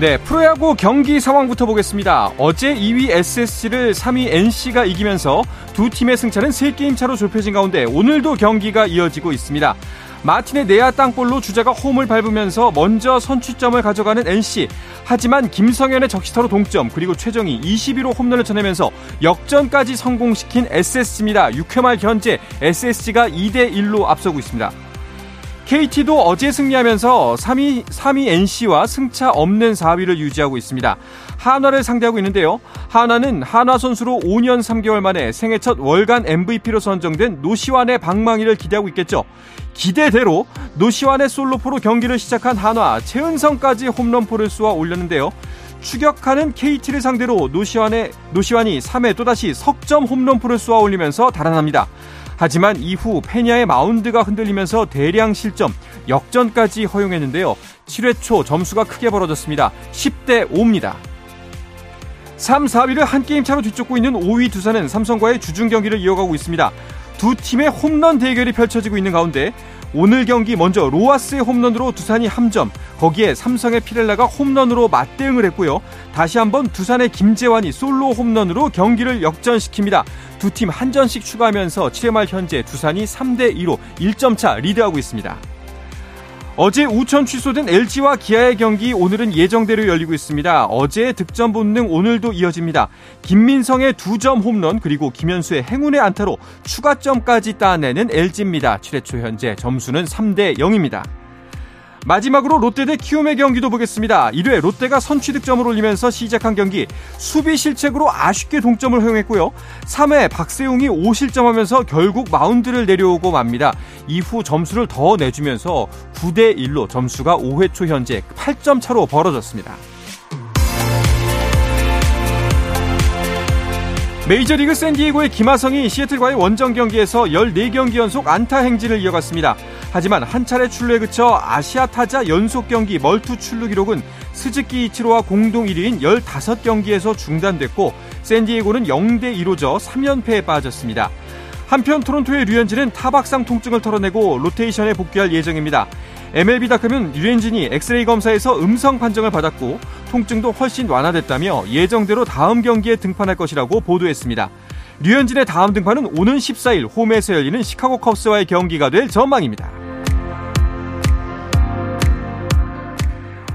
네, 프로야구 경기 상황부터 보겠습니다. 어제 2위 SSG를 3위 NC가 이기면서 두 팀의 승차는 3게임 차로 좁혀진 가운데 오늘도 경기가 이어지고 있습니다. 마틴의 내야 땅볼로 주자가 홈을 밟으면서 먼저 선취점을 가져가는 NC. 하지만 김성현의 적시타로 동점 그리고 최정이 21호 홈런을 쳐내면서 역전까지 성공시킨 SSG입니다. 6회 말 현재 SSG가 2대 1로 앞서고 있습니다. KT도 어제 승리하면서 3위, 3위 NC와 승차 없는 4위를 유지하고 있습니다. 한화를 상대하고 있는데요. 한화는 한화 선수로 5년 3개월 만에 생애 첫 월간 MVP로 선정된 노시환의 방망이를 기대하고 있겠죠. 기대대로 노시환의 솔로포로 경기를 시작한 한화, 최은성까지 홈런포를 쏘아 올렸는데요. 추격하는 KT를 상대로 노시환의, 노시환이 3회 또다시 석점 홈런포를 쏘아 올리면서 달아납니다. 하지만 이후 페냐의 마운드가 흔들리면서 대량 실점, 역전까지 허용했는데요. 7회 초 점수가 크게 벌어졌습니다. 10대 5입니다. 3, 4위를 한 게임 차로 뒤쫓고 있는 5위 두산은 삼성과의 주중 경기를 이어가고 있습니다. 두 팀의 홈런 대결이 펼쳐지고 있는 가운데 오늘 경기 먼저 로아스의 홈런으로 두산이 함점, 거기에 삼성의 피렐라가 홈런으로 맞대응을 했고요. 다시 한번 두산의 김재환이 솔로 홈런으로 경기를 역전시킵니다. 두 팀한 전씩 추가하면서 7회 말 현재 두산이 3대 2로 1점 차 리드하고 있습니다. 어제 우천 취소된 LG와 기아의 경기 오늘은 예정대로 열리고 있습니다. 어제의 득점 본능 오늘도 이어집니다. 김민성의 두 점 홈런 그리고 김현수의 행운의 안타로 추가점까지 따내는 LG입니다. 7회 초 현재 점수는 3대 0입니다. 마지막으로 롯데 대 키움의 경기도 보겠습니다. 1회 롯데가 선취 득점을 올리면서 시작한 경기 수비 실책으로 아쉽게 동점을 허용했고요. 3회 박세웅이 5실점하면서 결국 마운드를 내려오고 맙니다. 이후 점수를 더 내주면서 9대 1로 점수가 5회 초 현재 8점 차로 벌어졌습니다. 메이저리그 샌디에고의 김하성이 시애틀과의 원정 경기에서 14경기 연속 안타 행진을 이어갔습니다. 하지만 한 차례 출루에 그쳐 아시아 타자 연속 경기 멀티 출루 기록은 스즈키 이치로와 공동 1위인 15경기에서 중단됐고 샌디에고는 0대 2로 져 3연패에 빠졌습니다. 한편 토론토의 류현진은 타박상 통증을 털어내고 로테이션에 복귀할 예정입니다. MLB닷컴은 류현진이 엑스레이 검사에서 음성 판정을 받았고 통증도 훨씬 완화됐다며 예정대로 다음 경기에 등판할 것이라고 보도했습니다. 류현진의 다음 등판은 오는 14일 홈에서 열리는 시카고 컵스와의 경기가 될 전망입니다.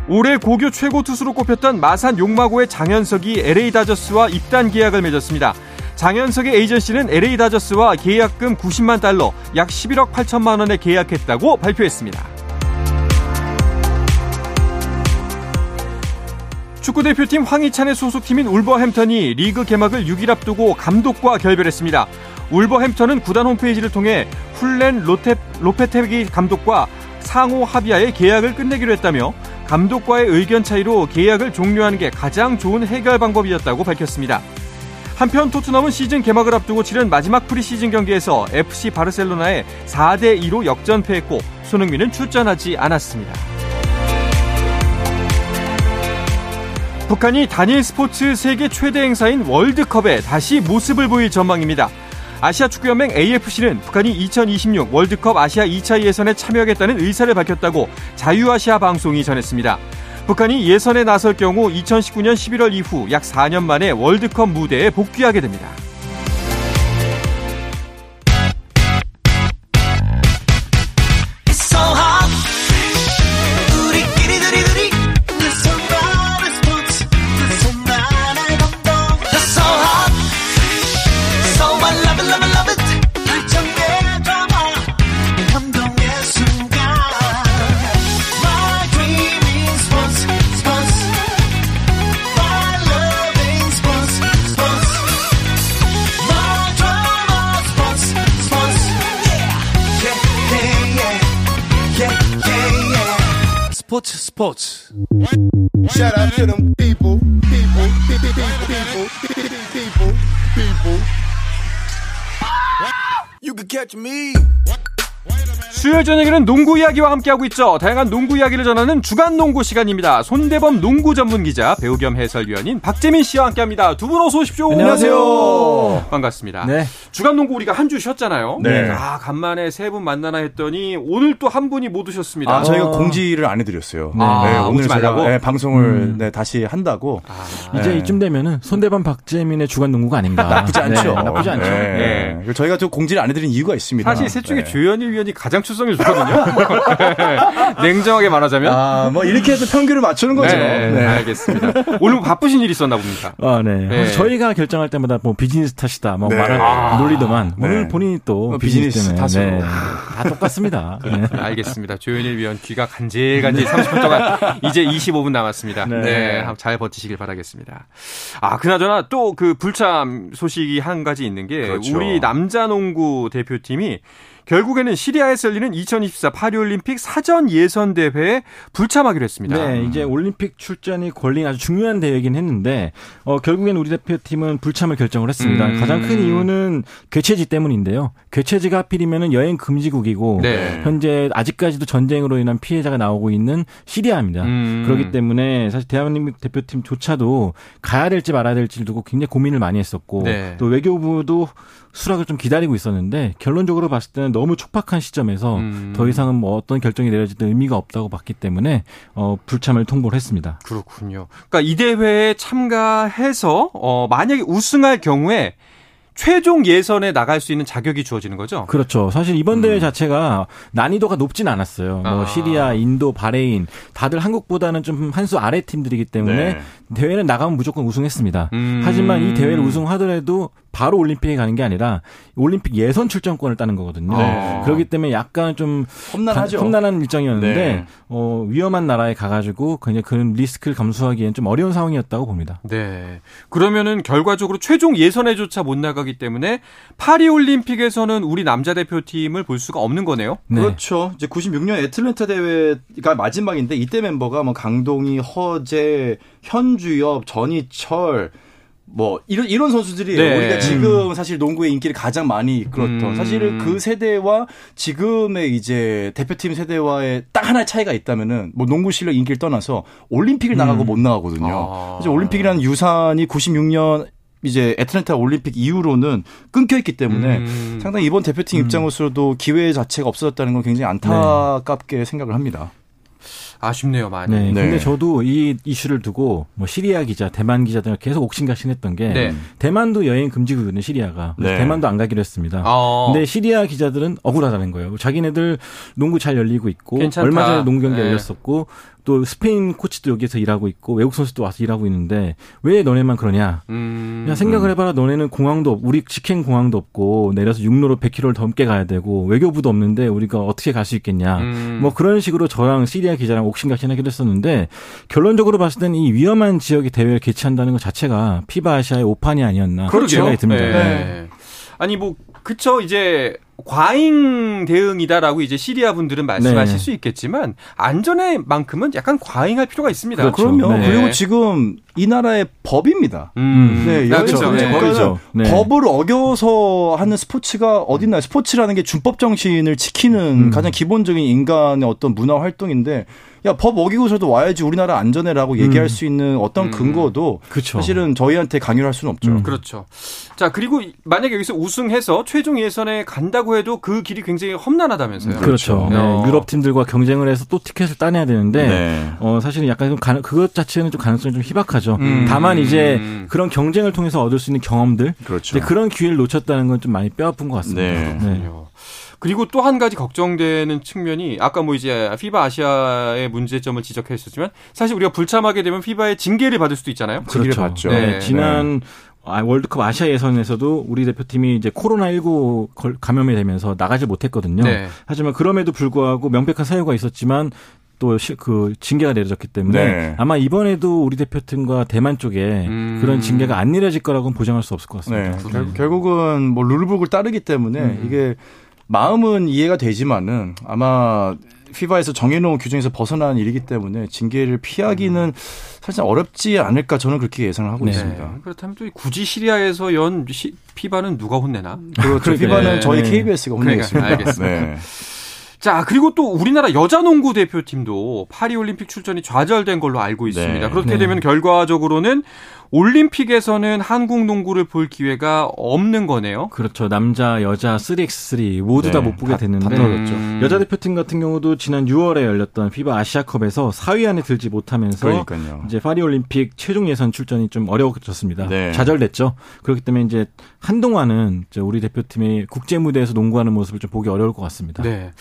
올해 고교 최고 투수로 꼽혔던 마산 용마고의 장현석이 LA 다저스와 입단 계약을 맺었습니다. 장현석의 에이전시는 LA 다저스와 계약금 90만 달러, 약 11억 8천만 원에 계약했다고 발표했습니다. 축구대표팀 황희찬의 소속팀인 울버햄턴이 리그 개막을 6일 앞두고 감독과 결별했습니다. 울버햄턴은 구단 홈페이지를 통해 훌렌 로페테기 감독과 상호 합의하에 계약을 끝내기로 했다며 감독과의 의견 차이로 계약을 종료하는 게 가장 좋은 해결 방법이었다고 밝혔습니다. 한편 토트넘은 시즌 개막을 앞두고 치른 마지막 프리시즌 경기에서 FC 바르셀로나에 4대 2로 역전패했고 손흥민은 출전하지 않았습니다. 북한이 단일 스포츠 세계 최대 행사인 월드컵에 다시 모습을 보일 전망입니다. 아시아 축구연맹 AFC는 북한이 2026 월드컵 아시아 2차 예선에 참여하겠다는 의사를 밝혔다고 자유아시아 방송이 전했습니다. 북한이 예선에 나설 경우 2019년 11월 이후 약 4년 만에 월드컵 무대에 복귀하게 됩니다. out. Shout out to them people, people, people, people, people, people. You can catch me. 수요일 저녁에는 농구 이야기와 함께하고 있죠. 다양한 농구 이야기를 전하는 주간 농구 시간입니다. 손대범 농구 전문 기자, 배우 겸 해설위원인 박재민 씨와 함께합니다. 두 분 어서 오십시오. 안녕하세요. 반갑습니다. 네. 주간 농구 우리가 한 주 쉬었잖아요. 네. 아 간만에 세 분 만나나 했더니 오늘 또 한 분이 못 오셨습니다. 아, 저희가 어... 공지를 안 해드렸어요. 네. 네 오늘 제가 네, 방송을 음. 네, 다시 한다고. 아, 이제 이쯤 되면은 손대범 박재민의 주간 농구가 아닌가. 나쁘지 않죠. 나쁘지 않죠. 네. 저희가 또 공지를 안 해드린 이유가 있습니다. 사실 셋 중에 조현일 위원이 가장 출석률 좋거든요. 냉정하게 말하자면. 아, 뭐 이렇게 해서 평균을 맞추는 거죠. 네, 네. 알겠습니다. 오늘 뭐 바쁘신 일 있었나 봅니다. 아, 네. 네. 저희가 결정할 때마다 뭐 비즈니스 탓이다, 뭐 네. 말을 아, 놀리더만 네. 오늘 본인이 또 뭐 비즈니스, 비즈니스 탓으로 네. 다 똑같습니다. 네. 알겠습니다. 조현일 위원 귀가 간질간질 30분 동안 이제 25분 남았습니다. 네, 잘 버티시길 바라겠습니다. 아, 그나저나 또 그 불참 소식이 한 가지 있는 게 그렇죠. 우리 남자 농구 대표팀이 결국에는 시리아에서 열리는 2024 파리올림픽 사전 예선 대회에 불참하기로 했습니다. 네, 이제 올림픽 출전이 걸린 아주 중요한 대회이긴 했는데 어, 결국엔 우리 대표팀은 불참을 결정을 했습니다. 음. 가장 큰 이유는 개최지 때문인데요. 개최지가 하필이면 여행 금지국이고 네. 현재 아직까지도 전쟁으로 인한 피해자가 나오고 있는 시리아입니다. 음. 그렇기 때문에 사실 대한민국 대표팀조차도 가야 될지 말아야 될지를 두고 굉장히 고민을 많이 했었고 네. 또 외교부도 수락을 좀 기다리고 있었는데 결론적으로 봤을 때는 너무 촉박한 시점에서 음. 더 이상은 뭐 어떤 결정이 내려지든 의미가 없다고 봤기 때문에 어 불참을 통보를 했습니다. 그렇군요. 그러니까 이 대회에 참가해서 어 만약에 우승할 경우에 최종 예선에 나갈 수 있는 자격이 주어지는 거죠? 그렇죠. 사실 이번 대회 음. 자체가 난이도가 높진 않았어요. 뭐 아. 시리아, 인도, 바레인 다들 한국보다는 좀 한 수 아래 팀들이기 때문에 네. 대회는 나가면 무조건 우승했습니다. 음. 하지만 이 대회를 우승하더라도 바로 올림픽에 가는 게 아니라 올림픽 예선 출전권을 따는 거거든요. 네. 그렇기 때문에 약간 좀 험난하죠. 험난한 일정이었는데 네. 어, 위험한 나라에 가가지고 그냥 그런 리스크를 감수하기엔 좀 어려운 상황이었다고 봅니다. 네. 그러면은 결과적으로 최종 예선에조차 못 나가기 때문에 파리 올림픽에서는 우리 남자 대표팀을 볼 수가 없는 거네요. 네. 그렇죠. 이제 96년 애틀랜타 대회가 마지막인데 이때 멤버가 뭐 강동희, 허재, 현주엽, 전희철 뭐 이런 이런 선수들이 네. 우리가 지금 사실 농구의 인기를 가장 많이 이끌었던 음. 사실은 그 세대와 지금의 이제 대표팀 세대와의 딱 하나의 차이가 있다면은 뭐 농구 실력 인기를 떠나서 올림픽을 나가고 음. 못 나가거든요. 아. 그래서 올림픽이라는 유산이 96년 이제 애틀랜타 올림픽 이후로는 끊겨 있기 때문에 음. 상당히 이번 대표팀 음. 입장으로서도 기회 자체가 없어졌다는 건 굉장히 안타깝게 네. 생각을 합니다. 아쉽네요, 많이. 네. 네. 근데 저도 이 이슈를 두고 뭐 시리아 기자, 대만 기자들 계속 옥신각신했던 게 네. 대만도 여행 금지구거든요, 시리아가. 네. 대만도 안 가기로 했습니다. 어. 근데 시리아 기자들은 억울하다는 거예요. 자기네들 농구 잘 열리고 있고 괜찮다. 얼마 전에 농구 경기 네. 열렸었고 또 스페인 코치도 여기서 일하고 있고 외국 선수도 와서 일하고 있는데 왜 너네만 그러냐? 음. 그냥 생각을 해봐라. 너네는 공항도 우리 직행 공항도 없고 내려서 육로로 100km를 넘게 가야 되고 외교부도 없는데 우리가 어떻게 갈 수 있겠냐? 음. 뭐 그런 식으로 저랑 시리아 기자랑 옥신각신하기도 했었는데 결론적으로 봤을 때는 이 위험한 지역의 대회를 개최한다는 것 자체가 피바 아시아의 오판이 아니었나 그런 생각이 듭니다. 네. 네. 아니 뭐 그쵸 이제 과잉 대응이다라고 이제 시리아 분들은 말씀하실 네. 수 있겠지만 안전에만큼은 약간 과잉할 필요가 있습니다. 그렇죠. 그럼요. 네. 그리고 지금 이 나라의 법입니다. 음. 네, 그렇죠. 네. 그러니까 네. 법을 어겨서 하는 스포츠가 어딨나요? 스포츠라는 게 준법 정신을 지키는 음. 가장 기본적인 인간의 어떤 문화 활동인데 야, 법 어기고서도 와야지 우리나라 안전해라고 얘기할 음. 수 있는 어떤 음. 근거도 그쵸. 사실은 저희한테 강요를 할 수는 없죠. 음. 그렇죠. 자, 그리고 만약에 여기서 우승해서 최종 예선에 간다고 해도 그 길이 굉장히 험난하다면서요. 그렇죠. 네. 어. 유럽 팀들과 경쟁을 해서 또 티켓을 따내야 되는데 네. 어, 사실은 약간 좀 가능, 그것 자체는 좀 가능성이 좀 희박하죠. 음. 다만 이제 그런 경쟁을 통해서 얻을 수 있는 경험들 그렇죠. 그런 기회를 놓쳤다는 건 좀 많이 뼈 아픈 것 같습니다. 네. 네. 그리고 또 한 가지 걱정되는 측면이 아까 뭐 이제 피바 아시아의 문제점을 지적했었지만 사실 우리가 불참하게 되면 피바의 징계를 받을 수도 있잖아요. 징계를 그렇죠. 받죠. 네. 네. 지난 아, 월드컵 아시아 예선에서도 우리 대표팀이 이제 코로나19 감염이 되면서 나가지 못했거든요. 네. 하지만 그럼에도 불구하고 명백한 사유가 있었지만 또 그 징계가 내려졌기 때문에 네. 아마 이번에도 우리 대표팀과 대만 쪽에 음. 그런 징계가 안 내려질 거라고는 보장할 수 없을 것 같습니다. 네. 결, 결국 은 뭐 룰북을 따르기 때문에 음. 이게 마음은 이해가 되지만은 아마 피바에서 정해놓은 규정에서 벗어나는 일이기 때문에 징계를 피하기는 음. 사실 어렵지 않을까 저는 그렇게 예상을 하고 네. 있습니다. 그렇다면 또 굳이 시리아에서 연 시, 피바는 누가 혼내나? 그렇죠. 피바는 네. 저희 KBS가 혼내겠습니다. 그러니까, 알겠습니다. 네. 자, 그리고 또 우리나라 여자 농구 대표팀도 파리 올림픽 출전이 좌절된 걸로 알고 있습니다. 네. 그렇게 네. 되면 결과적으로는 올림픽에서는 한국 농구를 볼 기회가 없는 거네요. 그렇죠. 남자, 여자 3x3 모두 네, 다못 보게 됐는데 음... 여자 대표팀 같은 경우도 지난 6월에 열렸던 피바 아시아컵에서 4위 안에 들지 못하면서 그러니까요. 이제 파리 올림픽 최종 예선 출전이 좀 어려워졌습니다. 네. 좌절됐죠. 그렇기 때문에 이제 한동안은 우리 대표팀의 국제 무대에서 농구하는 모습을 좀 보기 어려울 것 같습니다. 네.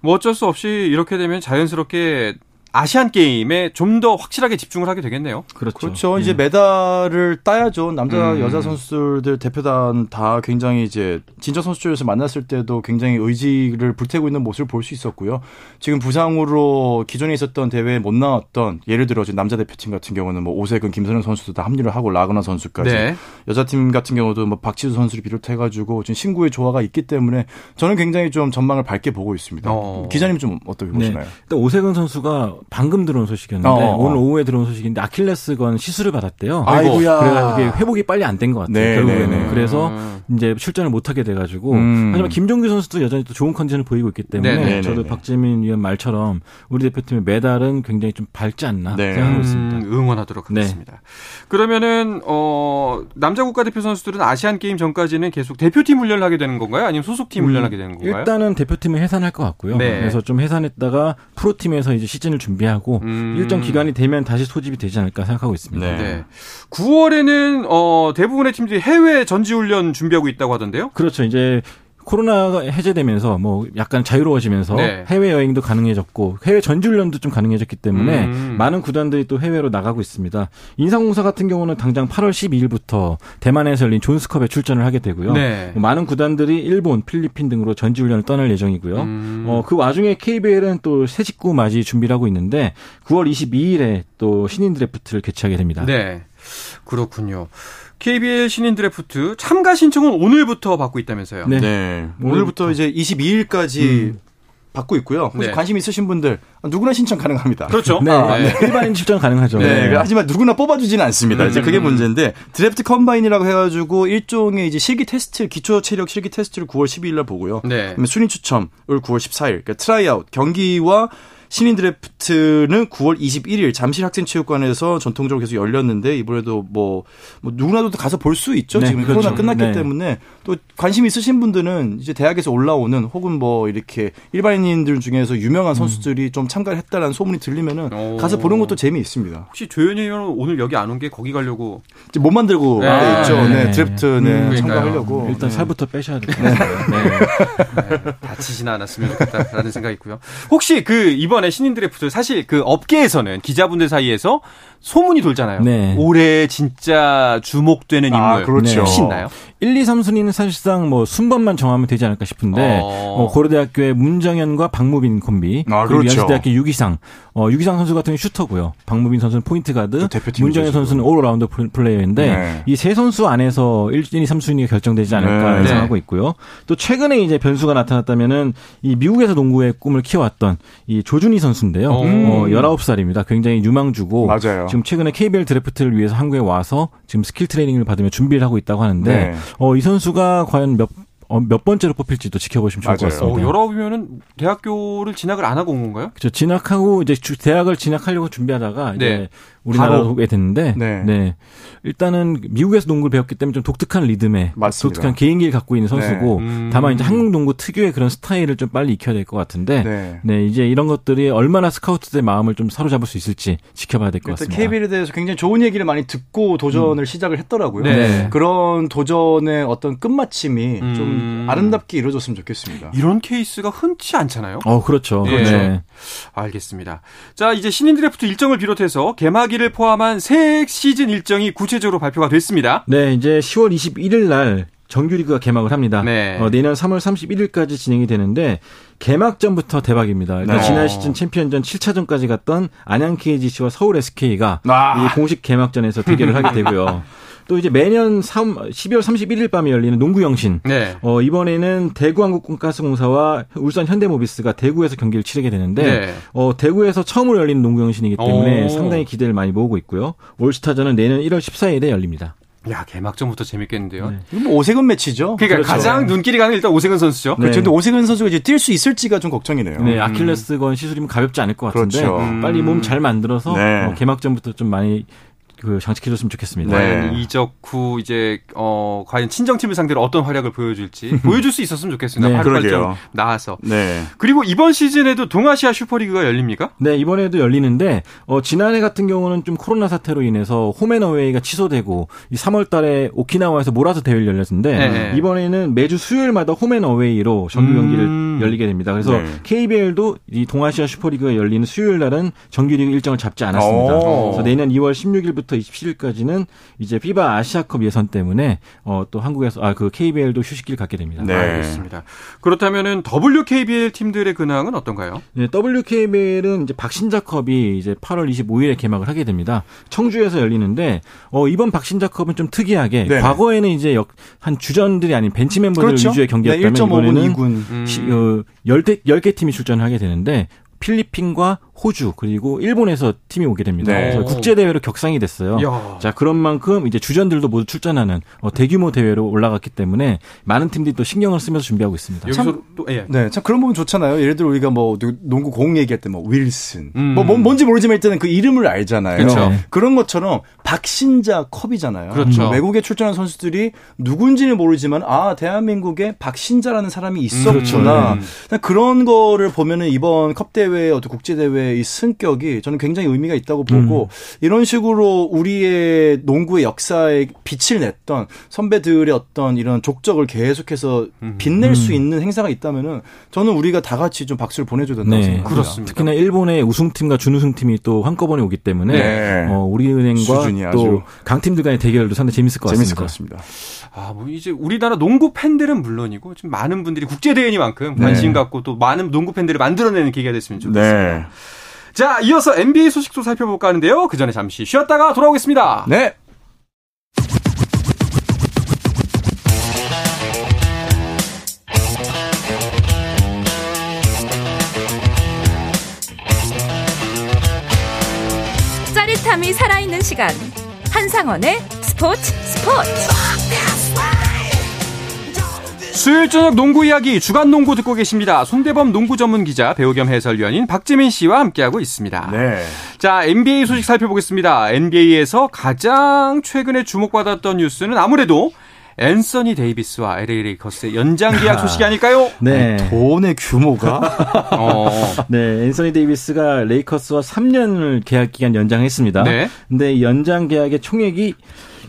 뭐 어쩔 수 없이 이렇게 되면 자연스럽게 아시안 게임에 좀 더 확실하게 집중을 하게 되겠네요. 그렇죠. 그렇죠. 네. 이제 메달을 따야죠. 남자 음. 여자 선수들 대표단 다 굉장히 이제 진짜 선수촌에서 만났을 때도 굉장히 의지를 불태우고 있는 모습을 볼 수 있었고요. 지금 부상으로 기존에 있었던 대회에 못 나왔던 예를 들어 지금 남자 대표팀 같은 경우는 뭐 오세근, 김선영 선수도 다 합류를 하고 라그나 선수까지 네. 여자팀 같은 경우도 뭐 박지수 선수를 비롯해 가지고 지금 신구의 조화가 있기 때문에 저는 굉장히 좀 전망을 밝게 보고 있습니다. 어. 기자님 좀 어떻게 네. 보시나요? 일단 오세근 선수가 방금 들어온 소식이었는데 어, 어. 오늘 오후에 들어온 소식인데 아킬레스건 시술을 받았대요. 아이고야. 그래가지고 회복이 빨리 안 된 것 같아요. 네, 결국에는 네, 네. 그래서 이제 출전을 못 하게 돼가지고 음. 하지만 김종규 선수도 여전히 또 좋은 컨디션을 보이고 있기 때문에 네, 네, 저도 박재민 위원 말처럼 우리 대표팀의 메달은 굉장히 좀 밝지 않나 생각하고 있습니다. 음, 응원하도록 하겠습니다. 그러면은 어 남자 국가대표 선수들은 아시안 게임 전까지는 계속 대표팀 훈련을 하게 되는 건가요? 아니면 소속팀 음, 훈련하게 되는 건가요? 일단은 대표팀을 해산할 것 같고요. 그래서 좀 해산했다가 프로팀에서 이제 시즌을 준비 하고 음. 일정 기간이 되면 다시 소집이 되지 않을까 생각하고 있습니다. 네. 네. 9월에는 어, 대부분의 팀들이 해외 전지훈련 준비하고 있다고 하던데요? 그렇죠. 이제 코로나가 해제되면서 뭐 약간 자유로워지면서 네. 해외 여행도 가능해졌고 해외 전지훈련도 좀 가능해졌기 때문에 음. 많은 구단들이 또 해외로 나가고 있습니다. 인상공사 같은 경우는 당장 8월 12일부터 대만에서 열린 존스컵에 출전을 하게 되고요. 네. 뭐 많은 구단들이 일본, 필리핀 등으로 전지훈련을 떠날 예정이고요. 음. 어, 그 와중에 KBL은 또새 직구 맞이 준비를 하고 있는데 9월 22일에 또 신인 드래프트를 개최하게 됩니다. 네. 그렇군요. KBL 신인 드래프트 참가 신청은 오늘부터 받고 있다면서요? 네. 네. 오늘부터, 이제 22일까지 음. 받고 있고요. 혹시 네. 관심 있으신 분들 누구나 신청 가능합니다. 그렇죠. 네. 아, 네. 일반인 신청 가능하죠. 네. 네. 하지만 누구나 뽑아주지는 않습니다. 음. 이제 그게 문제인데 드래프트 combine이라고 해가지고 일종의 이제 실기 테스트, 기초 체력 실기 테스트를 9월 12일 날 보고요. 네. 순위 추첨을 9월 14일, 그러니까 트라이아웃 경기와 신인 드래프트는 9월 21일 잠실 학생체육관에서 전통적으로 계속 열렸는데 이번에도 뭐, 뭐 누구나도 가서 볼 수 있죠. 네, 지금 그렇죠. 코로나 끝났기 네. 때문에 또 관심 있으신 분들은 이제 대학에서 올라오는 혹은 뭐 이렇게 일반인들 중에서 유명한 선수들이 음. 좀 참가를 했다라는 소문이 들리면은 오. 가서 보는 것도 재미있습니다. 혹시 조현희 의원은 오늘 여기 안 온 게 거기 가려고 못 만들고 네. 있죠. 네, 네. 드래프트 네, 음, 참가하려고 일단 네. 살부터 빼셔야 될 것 같아요. 네. 네. 다치지는 않았으면 좋겠다라는 생각이 있고요. 혹시 그 이번 에 신인 드래프트 사실 그 업계에서는 기자분들 사이에서 소문이 돌잖아요. 네. 올해 진짜 주목되는 아, 인물 아, 그렇죠. 혹시 있나요? 1, 2, 3순위는 사실상 뭐 순번만 정하면 되지 않을까 싶은데 어. 뭐 고려대학교의 문정현과 박무빈 콤비 아, 그리고 그렇죠. 연세대학교 유기상 어, 유기상 선수 같은 경우 슈터고요. 박무빈 선수는 포인트 가드, 문정현 선수는 올라운드 플레이어인데 네. 이 세 선수 안에서 1, 2, 3순위가 결정되지 않을까 네. 예상하고 있고요. 또 최근에 이제 변수가 나타났다면은 이 미국에서 농구의 꿈을 키워왔던 이 조준희 선수인데요. 어, 19살입니다. 굉장히 유망주고 맞아요. 지금 최근에 KBL 드래프트를 위해서 한국에 와서 지금 스킬 트레이닝을 받으며 준비를 하고 있다고 하는데 네. 어, 이 선수가 과연 몇, 어, 몇 번째로 뽑힐지도 지켜보시면 좋을 것 같습니다. 어, 열아홉이면은 대학교를 진학을 안 하고 온 건가요? 그렇죠. 진학하고 이제 대학을 진학하려고 준비하다가 네. 이제 우리나라로 오게 됐는데 네. 네. 일단은 미국에서 농구를 배웠기 때문에 좀 독특한 리듬에 맞습니다. 독특한 개인기를 갖고 있는 선수고 네. 음. 다만 이제 한국 농구 특유의 그런 스타일을 좀 빨리 익혀야 될 것 같은데 네. 네. 이제 이런 것들이 얼마나 스카우트들의 마음을 좀 사로잡을 수 있을지 지켜봐야 될 것 같습니다. KBL에 대해서 굉장히 좋은 얘기를 많이 듣고 도전을 음. 시작을 했더라고요. 네. 그런 도전의 어떤 끝마침이 음. 좀 아름답게 이루어졌으면 좋겠습니다. 이런 케이스가 흔치 않잖아요. 어, 그렇죠. 그렇죠. 알겠습니다. 자, 이제 신인 드래프트 일정을 비롯해서 개막 경기를 포함한 새 시즌 일정이 구체적으로 발표가 됐습니다. 네, 이제 10월 21일 날 정규리그가 개막을 합니다. 네. 어, 내년 3월 31일까지 진행이 되는데 개막전부터 대박입니다. 그러니까 네. 지난 시즌 챔피언전 7차전까지 갔던 안양 KGC와 서울 SK가 아. 이 공식 개막전에서 대결을 하게 되고요. 또 이제 매년 3, 12월 31일 밤에 열리는 농구 영신. 네. 어, 이번에는 대구한국가스공사와 울산 현대모비스가 대구에서 경기를 치르게 되는데 네. 어, 대구에서 처음으로 열리는 농구 영신이기 때문에 오. 상당히 기대를 많이 모으고 있고요. 올스타전은 내년 1월 14일에 열립니다. 야 개막전부터 재밌겠는데요. 네. 이건 뭐 오세근 매치죠. 그러니까 그렇죠. 가장 눈길이 가는 일단 오세근 선수죠. 네. 그렇죠. 근데 오세근 선수가 이제 뛸 수 있을지가 좀 걱정이네요. 네, 아킬레스건 시술이면 가볍지 않을 것 같은데 그렇죠. 빨리 몸 잘 만들어서 네. 어, 개막전부터 좀 많이 그 장식해줬으면 좋겠습니다. 네. 이적 후 이제 어 과연 친정팀을 상대로 어떤 활약을 보여줄지 보여줄 수 있었으면 좋겠습니다. 네. 활발좀 나와서. 네. 그리고 이번 시즌에도 동아시아 슈퍼리그가 열립니까? 네, 이번에도 열리는데 어 지난해 같은 경우는 좀 코로나 사태로 인해서 홈앤어웨이가 취소되고 이 3월달에 오키나와에서 몰아서 대회를 열렸는데 네. 이번에는 매주 수요일마다 홈앤어웨이로 정규 경기를 음. 열리게 됩니다. 그래서 네. KBL도 이 동아시아 슈퍼리그가 열리는 수요일 날은 정규리그 일정을 잡지 않았습니다. 오. 그래서 내년 2월 16일부터 16일부터 27일까지는 이제 피바 아시아컵 예선 때문에 어, 또 한국에서 아 그 KBL도 휴식기를 갖게 됩니다. 네, 알겠습니다. 그렇다면은 WKBL 팀들의 근황은 어떤가요? 네, WKBL은 이제 박신자컵이 이제 8월 25일에 개막을 하게 됩니다. 청주에서 열리는데 어, 이번 박신자컵은 좀 특이하게 네네. 과거에는 이제 역, 한 주전들이 아닌 벤치 멤버들 그렇죠? 위주의 경기였다면 네, 이번에는 2군. 음. 어, 10대 10개 팀이 출전을 하게 되는데 필리핀과 호주 그리고 일본에서 팀이 오게 됩니다. 네. 그래서 국제 대회로 격상이 됐어요. 야. 자 그런 만큼 이제 주전들도 모두 출전하는 어, 대규모 대회로 올라갔기 때문에 많은 팀들이 또 신경을 쓰면서 준비하고 있습니다. 참, 또, 예. 네, 참 그런 부분 좋잖아요. 예를 들어 우리가 뭐 농구 공 얘기할 때 뭐 윌슨, 음. 뭐, 뭐 뭔지 모르지만 일단은 그 이름을 알잖아요. 그렇죠. 그런 것처럼 박신자 컵이잖아요. 그렇죠. 음, 외국에 출전한 선수들이 누군지는 모르지만 아 대한민국에 박신자라는 사람이 있었구나. 음. 그렇죠. 그런 거를 보면은 이번 컵 대회 어떤 국제 대회 이 승격이 저는 굉장히 의미가 있다고 보고 음. 이런 식으로 우리의 농구의 역사에 빛을 냈던 선배들의 어떤 이런 족적을 계속해서 음. 빛낼 음. 수 있는 행사가 있다면은 저는 우리가 다 같이 좀 박수를 보내줘야 된다고 네. 생각합니다. 그렇습니다. 특히나 일본의 우승팀과 준우승팀이 또 한꺼번에 오기 때문에 네. 어, 우리은행과 또 강팀들 간의 대결도 상당히 재밌을 것 재밌을 같습니다. 것 같습니다. 아, 뭐 이제 우리나라 농구 팬들은 물론이고 좀 많은 분들이 국제 대회니만큼 관심 네. 갖고 또 많은 농구 팬들을 만들어내는 계기가 됐으면 좋겠습니다. 네. 자, 이어서 NBA 소식도 살펴볼까 하는데요. 그 전에 잠시 쉬었다가 돌아오겠습니다. 네. 짜릿함이 살아있는 시간. 한상원의 스포츠 스포츠. 수요일 저녁 농구 이야기 주간 농구 듣고 계십니다. 송대범 농구 전문 기자, 배우 겸 해설위원인 박지민 씨와 함께하고 있습니다. 네. 자, NBA 소식 살펴보겠습니다. NBA에서 가장 최근에 주목받았던 뉴스는 아무래도 앤서니 데이비스와 LA 레이커스의 연장 계약 소식이 아닐까요? 네. 돈의 규모가 어. 네, 앤서니 데이비스가 레이커스와 3년을 계약 기간 연장했습니다. 네. 근데 연장 계약의 총액이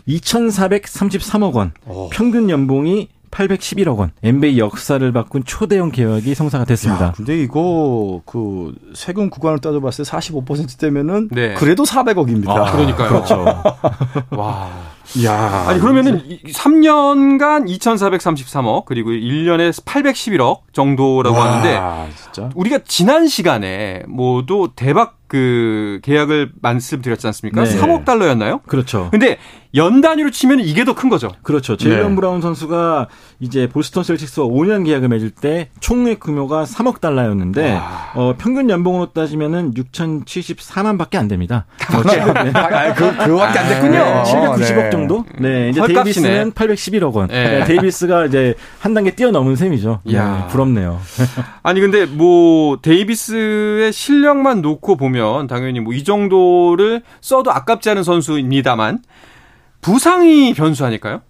2,433억 원. 오. 평균 연봉이 811억 원. NBA 역사를 바꾼 초대형 계약이 성사가 됐습니다. 야, 근데 이거 그 세금 구간을 따져봤을 때 45%대면은 네. 그래도 400억입니다. 아, 그러니까요. 그렇죠. 와. 야. 아니 그러면은 3년간 2,433억 그리고 1년에 811억 정도라고 와, 하는데 진짜? 우리가 지난 시간에 모두 대박 그 계약을 말씀드렸지 않습니까? 네. 3억 달러였나요? 그렇죠. 근데 연 단위로 치면 이게 더 큰 거죠. 그렇죠. 제일런 네. 브라운 선수가 이제 보스턴 셀틱스와 5년 계약을 맺을 때 총액 규모가 3억 달러였는데 어, 평균 연봉으로 따지면은 6,074만밖에 안 됩니다. 어, 네. 아, 그 그밖에 안 됐군요. 네, 790억 네. 정도. 네, 이제 헐값이네. 데이비스는 811억 원. 네. 그러니까 데이비스가 이제 한 단계 뛰어넘은 셈이죠. 야. 네, 부럽네요. 아니 근데 뭐 데이비스의 실력만 놓고 보면 당연히 뭐 이 정도를 써도 아깝지 않은 선수입니다만 부상이 변수 아닐까요?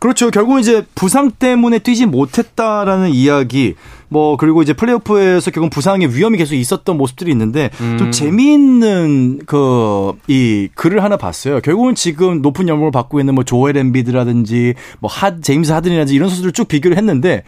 그렇죠. 결국 이제 부상 때문에 뛰지 못했다라는 이야기, 뭐 그리고 이제 플레이오프에서 결국 부상의 위험이 계속 있었던 모습들이 있는데 음. 좀 재미있는 그 이 글을 하나 봤어요. 결국은 지금 높은 연봉을 받고 있는 뭐 조엘 엠비드라든지 뭐핫 제임스 하든이라든지 이런 선수들 쭉 비교를 했는데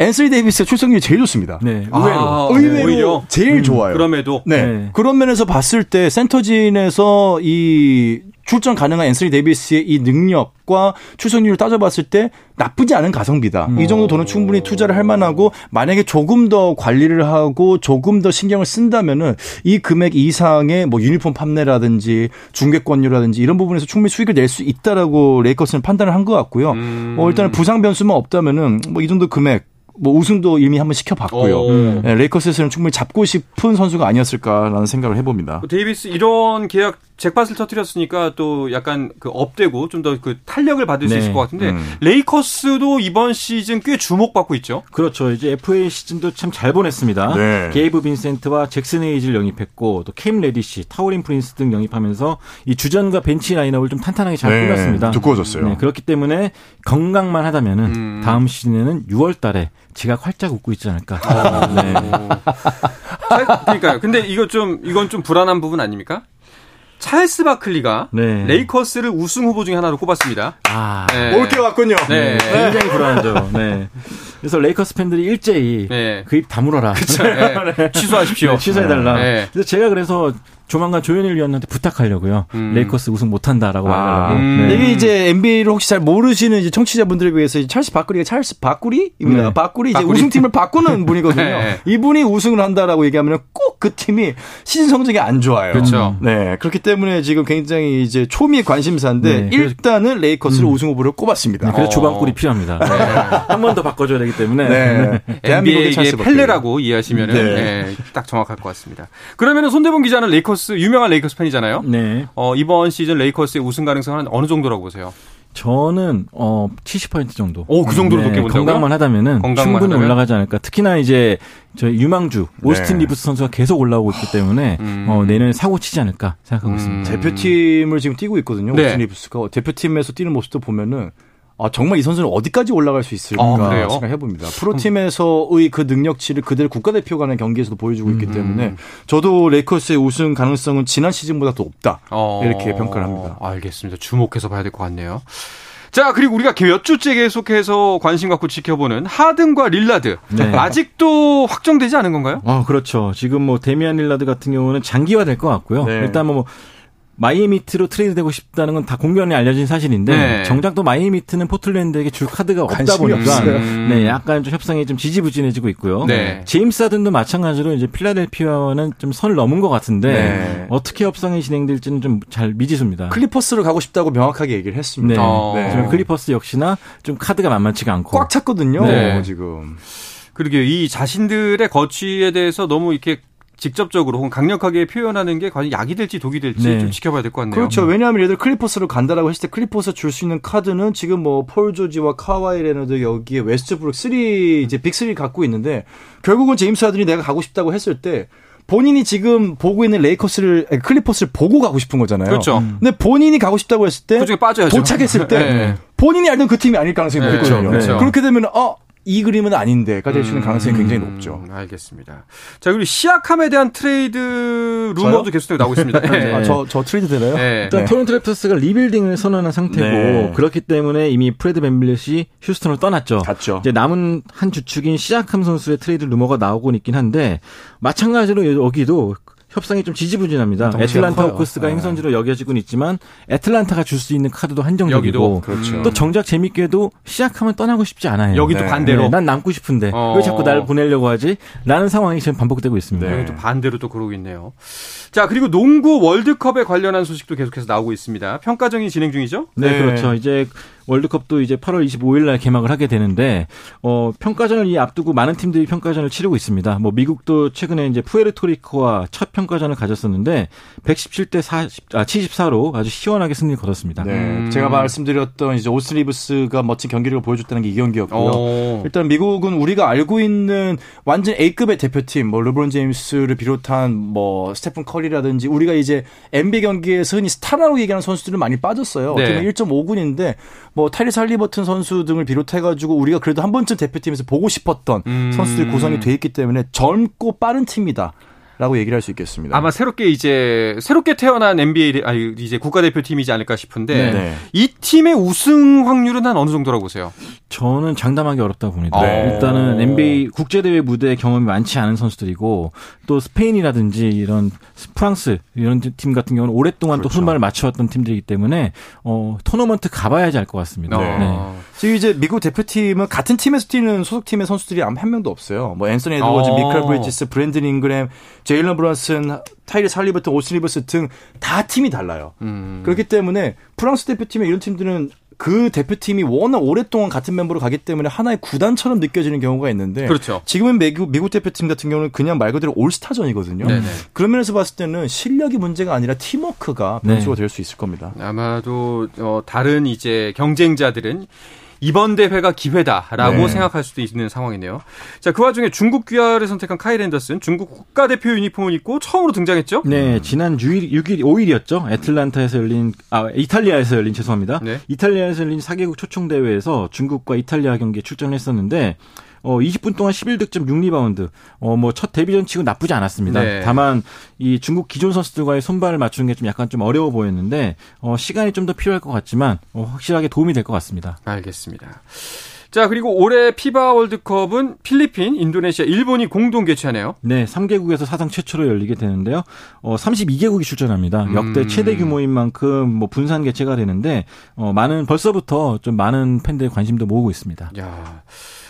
앤서니 데이비스가 출석률이 제일 좋습니다. 네. 의외로. 아, 의외로 오히려? 제일 음, 좋아요. 그럼에도. 네. 네. 그런 면에서 봤을 때 센터진에서 이 출전 가능한 앤서니 데이비스의 이 능력과 출석률을 따져봤을 때 나쁘지 않은 가성비다. 음. 이 정도 돈은 충분히 투자를 할 만하고 만약에 조금 더 관리를 하고 조금 더 신경을 쓴다면은 이 금액 이상의 뭐 유니폼 판매라든지 중계권료라든지 이런 부분에서 충분히 수익을 낼 수 있다라고 레이커스는 판단을 한 것 같고요. 음. 뭐 일단은 부상 변수만 없다면은 뭐 이 정도 금액 뭐 우승도 이미 한번 시켜봤고요. 네, 레이커스에서는 충분히 잡고 싶은 선수가 아니었을까라는 생각을 해봅니다. 뭐 데이비스 이런 계약 잭팟을 터트렸으니까 또 약간 그 up되고 좀 더 그 탄력을 받을 네. 수 있을 것 같은데 음. 레이커스도 이번 시즌 꽤 주목받고 있죠. 그렇죠. 이제 FA 시즌도 참 잘 보냈습니다. 네. 게이브 빈센트와 잭슨 헤이즈를 영입했고 또 캠 레디시, 토린 프린스 등 영입하면서 이 주전과 벤치 라인업을 좀 탄탄하게 잘 네. 꾸몄습니다. 두꺼워졌어요. 네, 그렇기 때문에 건강만 하다면은 음. 다음 시즌에는 6월 달에 제가 활짝 웃고 있지 않을까. 아. 네. 그러니까요. 근데 이거 좀 이건 좀 불안한 부분 아닙니까? 찰스 바클리가 네. 레이커스를 우승 후보 중에 하나로 꼽았습니다. 아, 네. 올게 왔군요. 네. 네. 굉장히 불안하죠. 네. 그래서 레이커스 팬들이 일제히 네. 그입 다물어라. 그쵸, 네. 취소하십시오. 취소해달라. 그래서 제가 그래서 조만간 조현일 위원한테 부탁하려고요. 음. 레이커스 우승 못한다라고 아. 말하려고. 음. 네. 이게 이제 NBA를 혹시 잘 모르시는 이제 청취자분들을 위해서 찰스 바꾸리가 찰스 바꾸리입니다. 네. 바꾸리 이제 바꾸리. 우승팀을 바꾸는 분이거든요. 네. 이분이 우승을 한다라고 얘기하면 꼭 그 팀이 시즌 성적이 안 좋아요. 그렇죠. 네. 그렇기 때문에 지금 굉장히 이제 초미 관심사인데 네. 일단은 레이커스를 음. 우승 후보를 꼽았습니다. 네, 그래서 어. 조바꾸리 필요합니다. 네. 한번 더 바꿔줘야 되기 때문에. 네. 대한민국의 펠레라고 이해하시면 네. 딱 정확할 것 같습니다. 그러면 손대범 기자는 레이커스 레이커스 유명한 레이커스 팬이잖아요. 네. 어, 이번 시즌 레이커스의 우승 가능성은 어느 정도라고 보세요? 저는 어 70% 정도. 오, 그 정도로 네, 높게 본다고요? 건강만 하다면은 건강만 충분히 하다면? 올라가지 않을까. 특히나 이제 저 유망주 오스틴 네. 리브스 선수가 계속 올라오고 있기 때문에 음. 어, 내년에 사고 치지 않을까 생각하고 음. 있습니다. 대표팀을 지금 뛰고 있거든요. 네. 오스틴 리브스가 대표팀에서 뛰는 모습도 보면은 아, 정말 이 선수는 어디까지 올라갈 수 있을까 아, 생각해 봅니다. 프로팀에서의 그 능력치를 그대로 국가대표 간의 경기에서도 보여주고 있기 음. 때문에 저도 레이커스의 우승 가능성은 지난 시즌보다 더 높다 어, 이렇게 평가를 합니다. 알겠습니다. 주목해서 봐야 될 것 같네요. 자, 그리고 우리가 몇 주째 계속해서 관심 갖고 지켜보는 하든과 릴라드. 네. 아직도 확정되지 않은 건가요? 어, 그렇죠. 지금 뭐 데미안 릴라드 같은 경우는 장기화 될 것 같고요. 네. 일단 뭐 마이애미 히트로 트레이드되고 싶다는 건 다 공공연히 알려진 사실인데 네. 정작 또 마이애미 히트는 포틀랜드에게 줄 카드가 없다 보니까 네 약간 좀 협상이 좀 지지부진해지고 있고요. 네. 제임스 하든도 마찬가지로 이제 필라델피아와는 좀 선을 넘은 것 같은데 네. 어떻게 협상이 진행될지는 좀 잘 미지수입니다. 클리퍼스를 가고 싶다고 명확하게 얘기를 했습니다. 네. 어. 네. 클리퍼스 역시나 좀 카드가 만만치가 않고 꽉 찼거든요. 네. 지금. 그러게 이 자신들의 거취에 대해서 너무 이렇게 직접적으로 혹은 강력하게 표현하는 게 과연 약이 될지 독이 될지 네. 좀 지켜봐야 될 것 같네요. 그렇죠. 왜냐하면 예를 들어 클리퍼스로 간다라고 했을 때 클리퍼스 줄 수 있는 카드는 지금 뭐 폴 조지와 카와이 레너드 여기에 웨스트브룩 3 이제 빅3 갖고 있는데 결국은 제임스 하든이 내가 가고 싶다고 했을 때 본인이 지금 보고 있는 레이커스를 클리퍼스를 보고 가고 싶은 거잖아요. 그렇죠. 근데 본인이 가고 싶다고 했을 때 도착했을 때 네. 본인이 알던 그 팀이 아닐 가능성이 네. 높거든요. 그렇죠. 그렇게 되면 어, 이 그림은 아닌데가 될수 있는 음, 가능성이 굉장히 높죠. 음, 알겠습니다. 자, 그리고 시아캄에 대한 트레이드 루머도 계속 나오고 있습니다. 네. 아, 저, 저 트레이드 되나요? 네. 일단 네. 토론토 랩터스가 리빌딩을 선언한 상태고 네. 그렇기 때문에 이미 프레드 밴블릿이 휴스턴을 떠났죠. 갔죠. 이제 남은 한 주축인 시아캄 선수의 트레이드 루머가 나오고 있긴 한데 마찬가지로 여기도 협상이 좀 지지부진합니다. 애틀란타 호크스가 네. 행선지로 여겨지고 있지만 애틀란타가 줄 수 있는 카드도 한정적이고 그렇죠. 또 정작 재밌게도 시작하면 떠나고 싶지 않아요. 여기도 네. 반대로 네, 난 남고 싶은데 어. 왜 자꾸 날 보내려고 하지? 라는 상황이 지금 반복되고 있습니다. 네. 또 반대로 또 그러고 있네요. 자 그리고 농구 월드컵에 관련한 소식도 계속해서 나오고 있습니다. 평가정이 진행 중이죠? 네, 네. 그렇죠. 이제 월드컵도 이제 8월 25일 날 개막을 하게 되는데 어 평가전을 이 앞두고 많은 팀들이 평가전을 치르고 있습니다. 뭐 미국도 최근에 이제 푸에르토리코와 첫 평가전을 가졌었는데 117대 40, 아 74로 아주 시원하게 승리를 거뒀습니다. 네. 음. 제가 말씀드렸던 이제 오스틴 리브스가 멋진 경기를 보여줬다는 게 이 경기였고요. 오. 일단 미국은 우리가 알고 있는 완전 A급의 대표팀 뭐 르브론 제임스를 비롯한 뭐 스테픈 커리라든지 우리가 이제 NBA 경기에서 흔히 스타라고 얘기하는 선수들은 많이 빠졌어요. 네. 어떻게 1.5군인데 뭐 타이리스 할리버튼 선수 등을 비롯해가지고 우리가 그래도 한 번쯤 대표팀에서 보고 싶었던 음. 선수들이 구성이 돼 있기 때문에 젊고 빠른 팀이다. 라고 얘기를 할 수 있겠습니다. 아마 새롭게 이제 새롭게 태어난 NBA 아니 이제 국가대표팀이지 않을까 싶은데 네. 이 팀의 우승 확률은 한 어느 정도라고 보세요? 저는 장담하기 어렵다고 봅니다. 네. 일단은 NBA 국제 대회 무대 경험이 많지 않은 선수들이고 또 스페인이라든지 이런 프랑스 이런 팀 같은 경우는 오랫동안 그렇죠. 또 손발을 맞춰왔던 팀들이기 때문에 어 토너먼트 가봐야지 알 것 같습니다. 네. 네. 지금 이제 미국 대표팀은 같은 팀에서 뛰는 소속팀의 선수들이 아마 한 명도 없어요. 뭐 앤서니 에드워즈, 어. 미컬 브리지스, 브랜든 잉그램, 제일런 브런슨, 타이리스 할리버튼, 오스틴 리브스 등 다 팀이 달라요. 음. 그렇기 때문에 프랑스 대표팀의 이런 팀들은 그 대표팀이 워낙 오랫동안 같은 멤버로 가기 때문에 하나의 구단처럼 느껴지는 경우가 있는데 그렇죠. 지금은 미국, 미국 대표팀 같은 경우는 그냥 말 그대로 올스타전이거든요. 네네. 그런 면에서 봤을 때는 실력이 문제가 아니라 팀워크가 변수가 네. 될수 있을 겁니다. 아마도 어, 다른 이제 경쟁자들은 이번 대회가 기회다라고 네. 생각할 수도 있는 상황이네요. 자, 그 와중에 중국 귀화를 선택한 카일 앤더슨 중국 국가대표 유니폼을 입고 처음으로 등장했죠? 네, 지난 6일, 6일 5일이었죠. 애틀란타에서 열린 아, 이탈리아에서 열린 죄송합니다. 네. 이탈리아에서 열린 4개국 초청 대회에서 중국과 이탈리아 경기에 출전했었는데 어 20분 동안 11득점 6리바운드. 어 뭐 첫 데뷔전 치고 나쁘지 않았습니다. 네. 다만 이 중국 기존 선수들과의 손발을 맞추는 게 좀 약간 좀 어려워 보였는데 어 시간이 좀 더 필요할 것 같지만 어 확실하게 도움이 될 것 같습니다. 알겠습니다. 자, 그리고 올해 FIBA 월드컵은 필리핀, 인도네시아, 일본이 공동 개최하네요. 네, 3개국에서 사상 최초로 열리게 되는데요. 어, 32개국이 출전합니다. 음. 역대 최대 규모인 만큼 뭐 분산 개최가 되는데 어, 많은 벌써부터 좀 많은 팬들의 관심도 모으고 있습니다. 야.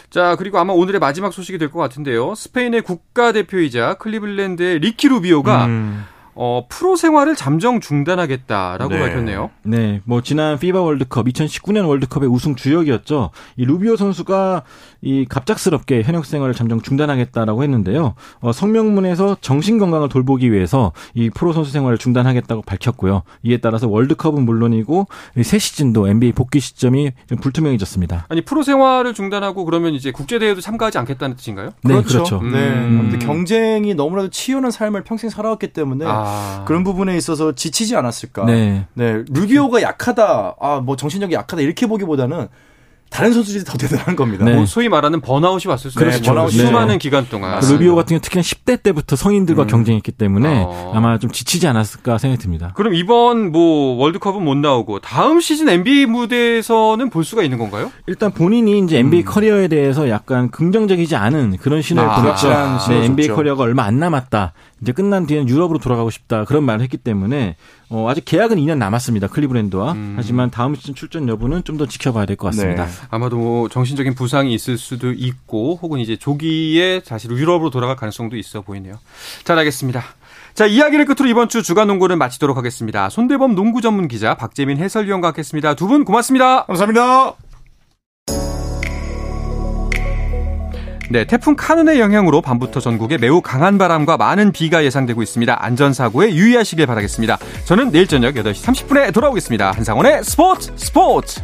자, 그리고 아마 오늘의 마지막 소식이 될 것 같은데요. 스페인의 국가대표이자 클리블랜드의 리키 루비오가 음. 어, 프로 생활을 잠정 중단하겠다라고 네. 밝혔네요. 네, 뭐 지난 FIBA 월드컵 2019년 월드컵의 우승 주역이었죠. 이 루비오 선수가 이 갑작스럽게 현역 생활을 잠정 중단하겠다라고 했는데요. 어, 성명문에서 정신 건강을 돌보기 위해서 이 프로 선수 생활을 중단하겠다고 밝혔고요. 이에 따라서 월드컵은 물론이고 새 시즌도 NBA 복귀 시점이 좀 불투명해졌습니다. 아니 프로 생활을 중단하고 그러면 이제 국제 대회도 참가하지 않겠다는 뜻인가요? 네, 그렇죠. 그렇죠. 음. 네. 음. 경쟁이 너무나도 치열한 삶을 평생 살아왔기 때문에 아. 그런 부분에 있어서 지치지 않았을까. 네. 네. 루비오가 약하다. 아, 뭐 정신력이 약하다 이렇게 보기보다는 다른 선수들이 더 대단한 겁니다. 네. 뭐 소위 말하는 번아웃이 왔을 수 있어요. 그렇죠. 번아웃 네. 수많은 기간 동안. 그 루비오 같은 경우 특히나 10대 때부터 성인들과 음. 경쟁했기 때문에 어. 아마 좀 지치지 않았을까 생각이 듭니다. 그럼 이번 뭐 월드컵은 못 나오고 다음 시즌 NBA 무대에서는 볼 수가 있는 건가요? 일단 본인이 이제 NBA 음. 커리어에 대해서 약간 긍정적이지 않은 그런 신호를 아, 보냈죠. 네, NBA 커리어가 얼마 안 남았다. 이제 끝난 뒤에는 유럽으로 돌아가고 싶다 그런 말을 했기 때문에 어, 아직 계약은 2년 남았습니다 클리브랜드와 음. 하지만 다음 시즌 출전 여부는 좀 더 지켜봐야 될 것 같습니다. 네. 아마도 뭐 정신적인 부상이 있을 수도 있고 혹은 이제 조기에 사실 유럽으로 돌아갈 가능성도 있어 보이네요. 잘 알겠습니다. 자, 이야기를 끝으로 이번 주 주간 농구를 마치도록 하겠습니다. 손대범 농구 전문 기자 박재민 해설위원과 함께했습니다. 두 분 고맙습니다. 감사합니다. 네, 태풍 카눈의 영향으로 밤부터 전국에 매우 강한 바람과 많은 비가 예상되고 있습니다. 안전사고에 유의하시길 바라겠습니다. 저는 내일 저녁 8시 30분에 돌아오겠습니다. 한상원의 스포츠 스포츠!